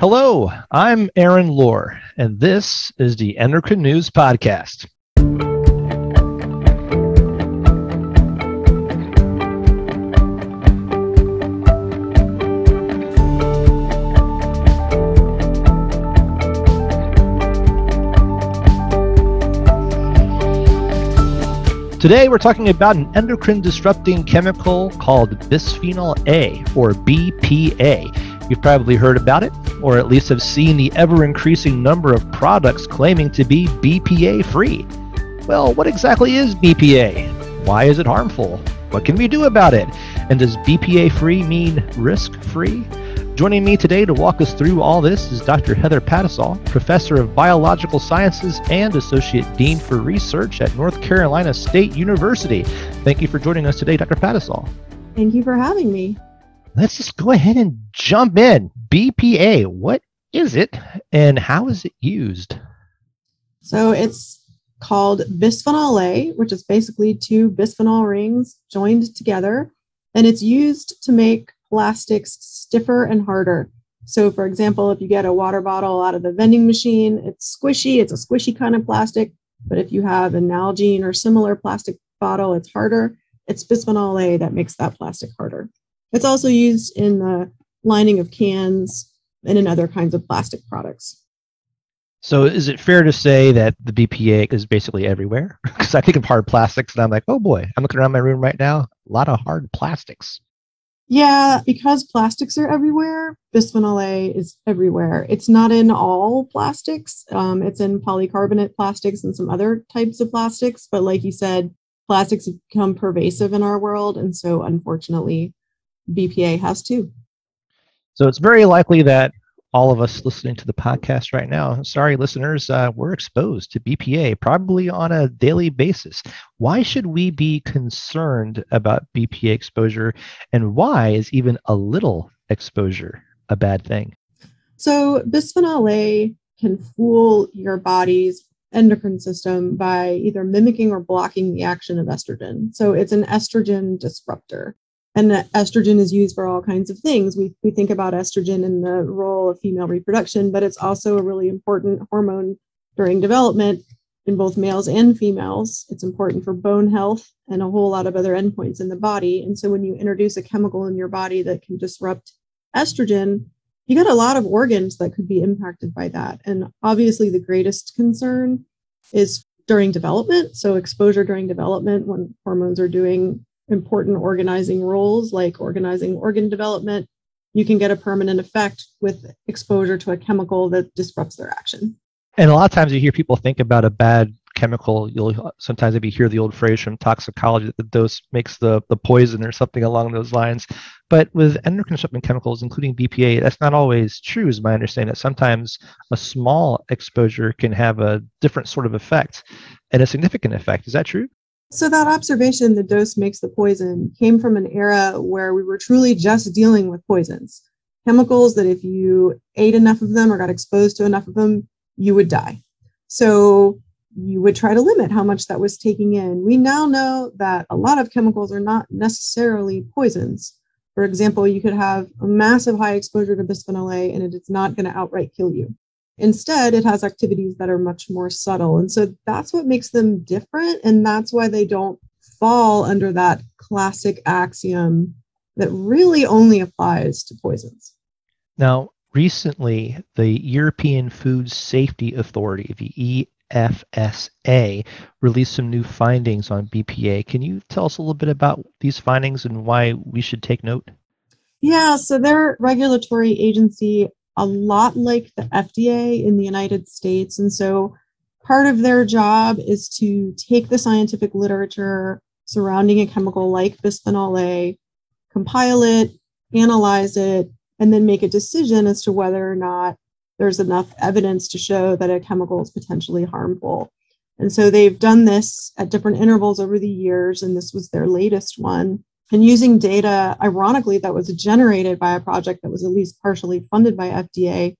Hello, I'm Aaron Lohr, and this is the Endocrine News Podcast. Today, we're talking about an endocrine disrupting chemical called bisphenol A, or BPA. You've probably heard about it, or at least have seen the ever increasing number of products claiming to be BPA free. Well, what exactly is BPA? Why is it harmful? What can we do about it? And does BPA free mean risk free? Joining me today to walk us through all this is Dr. Heather Patisaul, Professor of Biological Sciences and Associate Dean for Research at North Carolina State University. Thank you for joining us today, Dr. Patisaul. Thank you for having me. Let's just go ahead and jump in. BPA, what is it and how is it used? So it's called bisphenol A, which is basically two bisphenol rings joined together, and it's used to make plastics stiffer and harder. So, for example, if you get a water bottle out of the vending machine, it's squishy, it's a squishy kind of plastic. But if you have an Nalgene or similar plastic bottle, it's harder. It's bisphenol A that makes that plastic harder. It's also used in the lining of cans and in other kinds of plastic products. So, is it fair to say that the BPA is basically everywhere? Because I think of hard plastics and I'm like, oh boy, I'm looking around my room right now, a lot of hard plastics. Yeah, because plastics are everywhere, bisphenol A is everywhere. It's not in all plastics. Um, it's in polycarbonate plastics and some other types of plastics. But like you said, plastics have become pervasive in our world. And so unfortunately, BPA has too. So it's very likely that all of us listening to the podcast right now, sorry, listeners, uh, we're exposed to BPA probably on a daily basis. Why should we be concerned about BPA exposure? And why is even a little exposure a bad thing? So, bisphenol A can fool your body's endocrine system by either mimicking or blocking the action of estrogen. So, it's an estrogen disruptor and estrogen is used for all kinds of things. We, we think about estrogen in the role of female reproduction, but it's also a really important hormone during development in both males and females. It's important for bone health and a whole lot of other endpoints in the body. And so when you introduce a chemical in your body that can disrupt estrogen, you got a lot of organs that could be impacted by that. And obviously, the greatest concern is during development. So, exposure during development when hormones are doing important organizing roles like organizing organ development, you can get a permanent effect with exposure to a chemical that disrupts their action. And a lot of times you hear people think about a bad chemical. You'll sometimes maybe hear the old phrase from toxicology that the dose makes the, the poison or something along those lines. But with endocrine disrupting chemicals, including BPA, that's not always true, is my understanding. That sometimes a small exposure can have a different sort of effect and a significant effect. Is that true? So, that observation, the dose makes the poison, came from an era where we were truly just dealing with poisons. Chemicals that if you ate enough of them or got exposed to enough of them, you would die. So, you would try to limit how much that was taking in. We now know that a lot of chemicals are not necessarily poisons. For example, you could have a massive high exposure to bisphenol A and it is not going to outright kill you. Instead, it has activities that are much more subtle. And so that's what makes them different. And that's why they don't fall under that classic axiom that really only applies to poisons. Now, recently, the European Food Safety Authority, the EFSA, released some new findings on BPA. Can you tell us a little bit about these findings and why we should take note? Yeah, so their regulatory agency a lot like the FDA in the United States. And so part of their job is to take the scientific literature surrounding a chemical like bisphenol A, compile it, analyze it, and then make a decision as to whether or not there's enough evidence to show that a chemical is potentially harmful. And so they've done this at different intervals over the years, and this was their latest one and using data, ironically, that was generated by a project that was at least partially funded by FDA,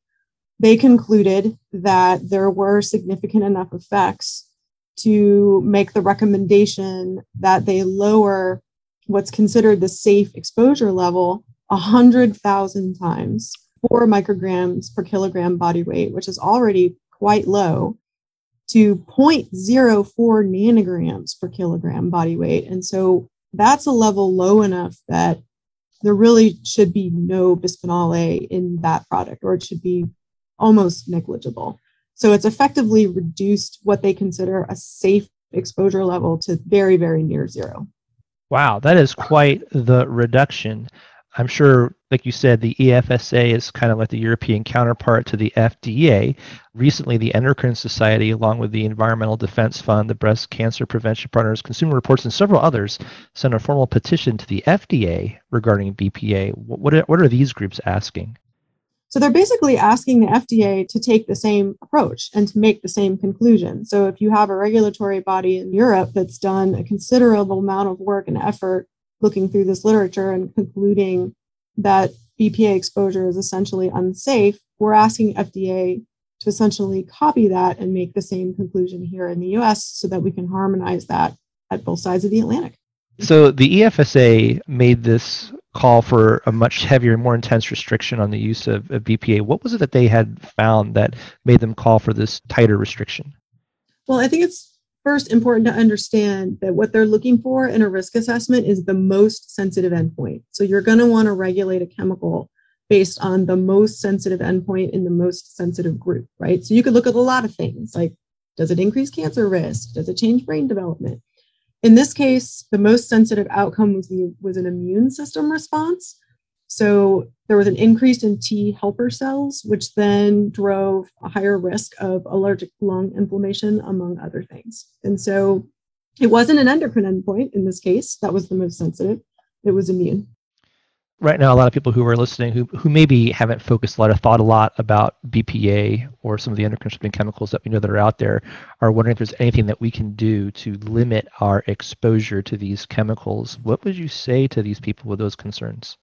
they concluded that there were significant enough effects to make the recommendation that they lower what's considered the safe exposure level 100,000 times. 4 micrograms per kilogram body weight, which is already quite low, to 0.04 nanograms per kilogram body weight. And so that's a level low enough that there really should be no bisphenol A in that product, or it should be almost negligible. So it's effectively reduced what they consider a safe exposure level to very, very near zero. Wow, that is quite the reduction. I'm sure, like you said, the EFSA is kind of like the European counterpart to the FDA. Recently, the Endocrine Society, along with the Environmental Defense Fund, the Breast Cancer Prevention Partners, Consumer Reports, and several others, sent a formal petition to the FDA regarding BPA. What are, what are these groups asking? So they're basically asking the FDA to take the same approach and to make the same conclusion. So if you have a regulatory body in Europe that's done a considerable amount of work and effort looking through this literature and concluding that BPA exposure is essentially unsafe, we're asking FDA to essentially copy that and make the same conclusion here in the US so that we can harmonize that at both sides of the Atlantic. So the EFSA made this call for a much heavier, more intense restriction on the use of, of BPA. What was it that they had found that made them call for this tighter restriction? Well, I think it's first important to understand that what they're looking for in a risk assessment is the most sensitive endpoint. So you're going to want to regulate a chemical based on the most sensitive endpoint in the most sensitive group, right? So you could look at a lot of things like does it increase cancer risk? Does it change brain development? In this case, the most sensitive outcome was, the, was an immune system response. So there was an increase in T helper cells, which then drove a higher risk of allergic lung inflammation, among other things. And so it wasn't an endocrine endpoint in this case, that was the most sensitive. It was immune right now a lot of people who are listening who, who maybe haven't focused a lot or thought a lot about bpa or some of the endocrine disrupting chemicals that we know that are out there are wondering if there's anything that we can do to limit our exposure to these chemicals what would you say to these people with those concerns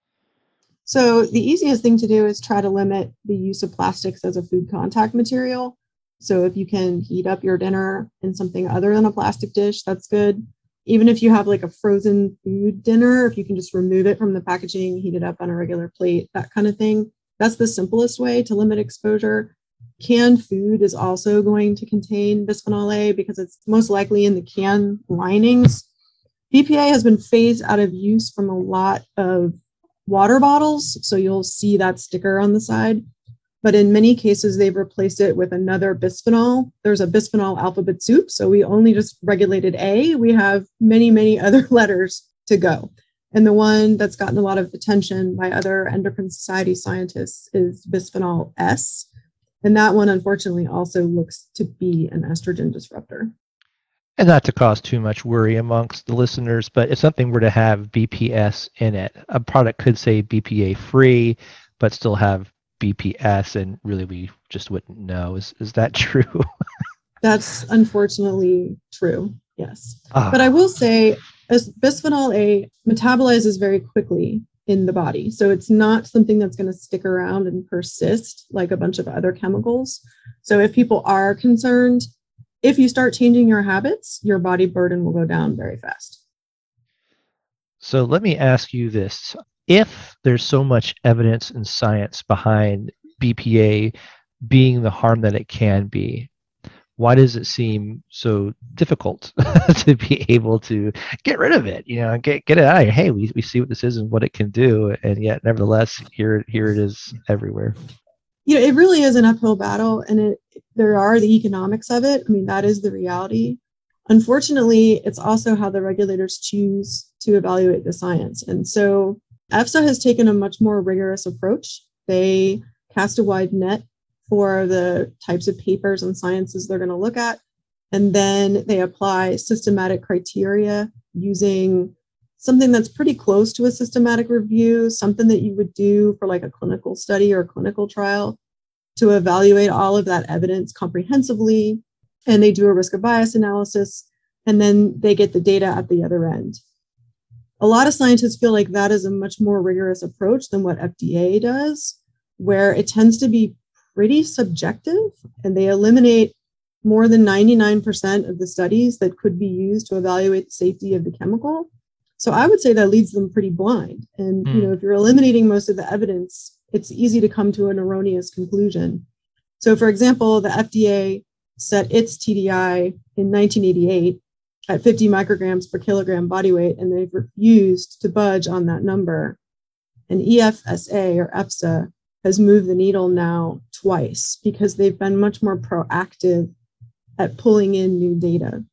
so the easiest thing to do is try to limit the use of plastics as a food contact material so if you can heat up your dinner in something other than a plastic dish that's good even if you have like a frozen food dinner, if you can just remove it from the packaging, heat it up on a regular plate, that kind of thing, that's the simplest way to limit exposure. Canned food is also going to contain bisphenol A because it's most likely in the can linings. BPA has been phased out of use from a lot of water bottles, so you'll see that sticker on the side. But in many cases they've replaced it with another bisphenol. There's a bisphenol alphabet soup so we only just regulated a. We have many many other letters to go. And the one that's gotten a lot of attention by other endocrine society scientists is bisphenol s. And that one unfortunately also looks to be an estrogen disruptor and not to cause too much worry amongst the listeners, but if something were to have BPS in it, a product could say BPA free, but still have BPS, and really we just wouldn't know. Is is that true? That's unfortunately true. Yes, ah. but I will say, as bisphenol A metabolizes very quickly in the body, so it's not something that's going to stick around and persist like a bunch of other chemicals. So if people are concerned, if you start changing your habits, your body burden will go down very fast. So let me ask you this if there's so much evidence and science behind BPA being the harm that it can be, why does it seem so difficult to be able to get rid of it? You know, get get it out of here. Hey, we, we see what this is and what it can do, and yet nevertheless, here here it is everywhere. You know, it really is an uphill battle, and it there are the economics of it. I mean, that is the reality. Unfortunately, it's also how the regulators choose to evaluate the science, and so EFSA has taken a much more rigorous approach. They cast a wide net for the types of papers and sciences they're going to look at. And then they apply systematic criteria using something that's pretty close to a systematic review, something that you would do for like a clinical study or a clinical trial to evaluate all of that evidence comprehensively. And they do a risk of bias analysis, and then they get the data at the other end a lot of scientists feel like that is a much more rigorous approach than what FDA does, where it tends to be pretty subjective and they eliminate more than 99% of the studies that could be used to evaluate the safety of the chemical. So I would say that leaves them pretty blind. And mm. you know, hmm. if you're eliminating most of the evidence it's easy to come to an erroneous conclusion. So, for example, the FDA set its TDI in 1988 at 50 micrograms per kilogram body weight, and they've refused to budge on that number. And EFSA or EFSA has moved the needle now twice because they've been much more proactive at pulling in new data.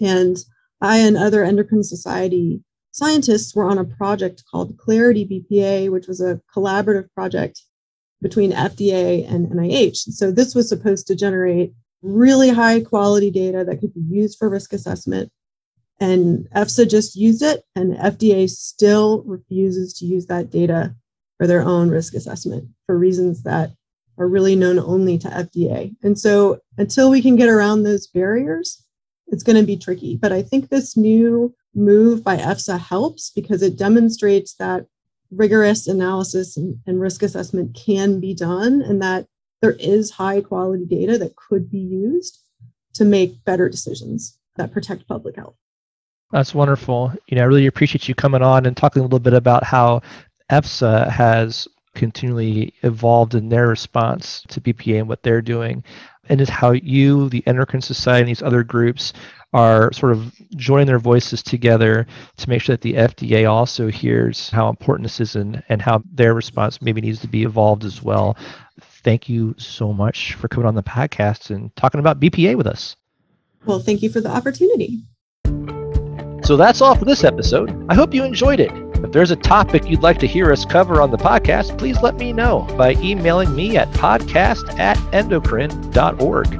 And I and other endocrine society scientists were on a project called Clarity BPA, which was a collaborative project between FDA and NIH. So this was supposed to generate really high quality data that could be used for risk assessment. And EFSA just used it, and FDA still refuses to use that data for their own risk assessment for reasons that are really known only to FDA. And so until we can get around those barriers, it's going to be tricky. But I think this new move by EFSA helps because it demonstrates that rigorous analysis and, and risk assessment can be done and that there is high quality data that could be used to make better decisions that protect public health. That's wonderful. You know, I really appreciate you coming on and talking a little bit about how EFSA has continually evolved in their response to BPA and what they're doing, and is how you, the Endocrine Society, and these other groups are sort of joining their voices together to make sure that the FDA also hears how important this is and, and how their response maybe needs to be evolved as well thank you so much for coming on the podcast and talking about BPA with us. Well, thank you for the opportunity. So that's all for this episode. I hope you enjoyed it. If there's a topic you'd like to hear us cover on the podcast, please let me know by emailing me at podcast at endocrine.org.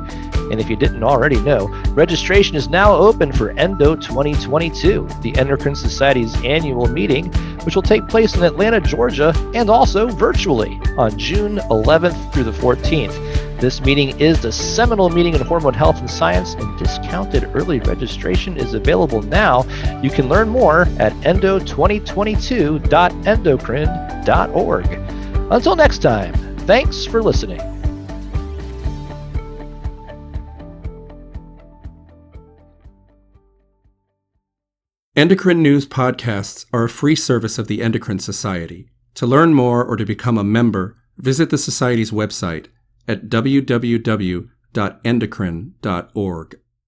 And if you didn't already know, registration is now open for Endo 2022, the Endocrine Society's annual meeting, which will take place in Atlanta, Georgia, and also virtually on June 11th through the 14th. This meeting is the seminal meeting in hormone health and science, and discounted early registration is available now. You can learn more at endo2022.endocrine.org. Until next time, thanks for listening. Endocrine News podcasts are a free service of the Endocrine Society. To learn more or to become a member, visit the Society's website at www.endocrine.org.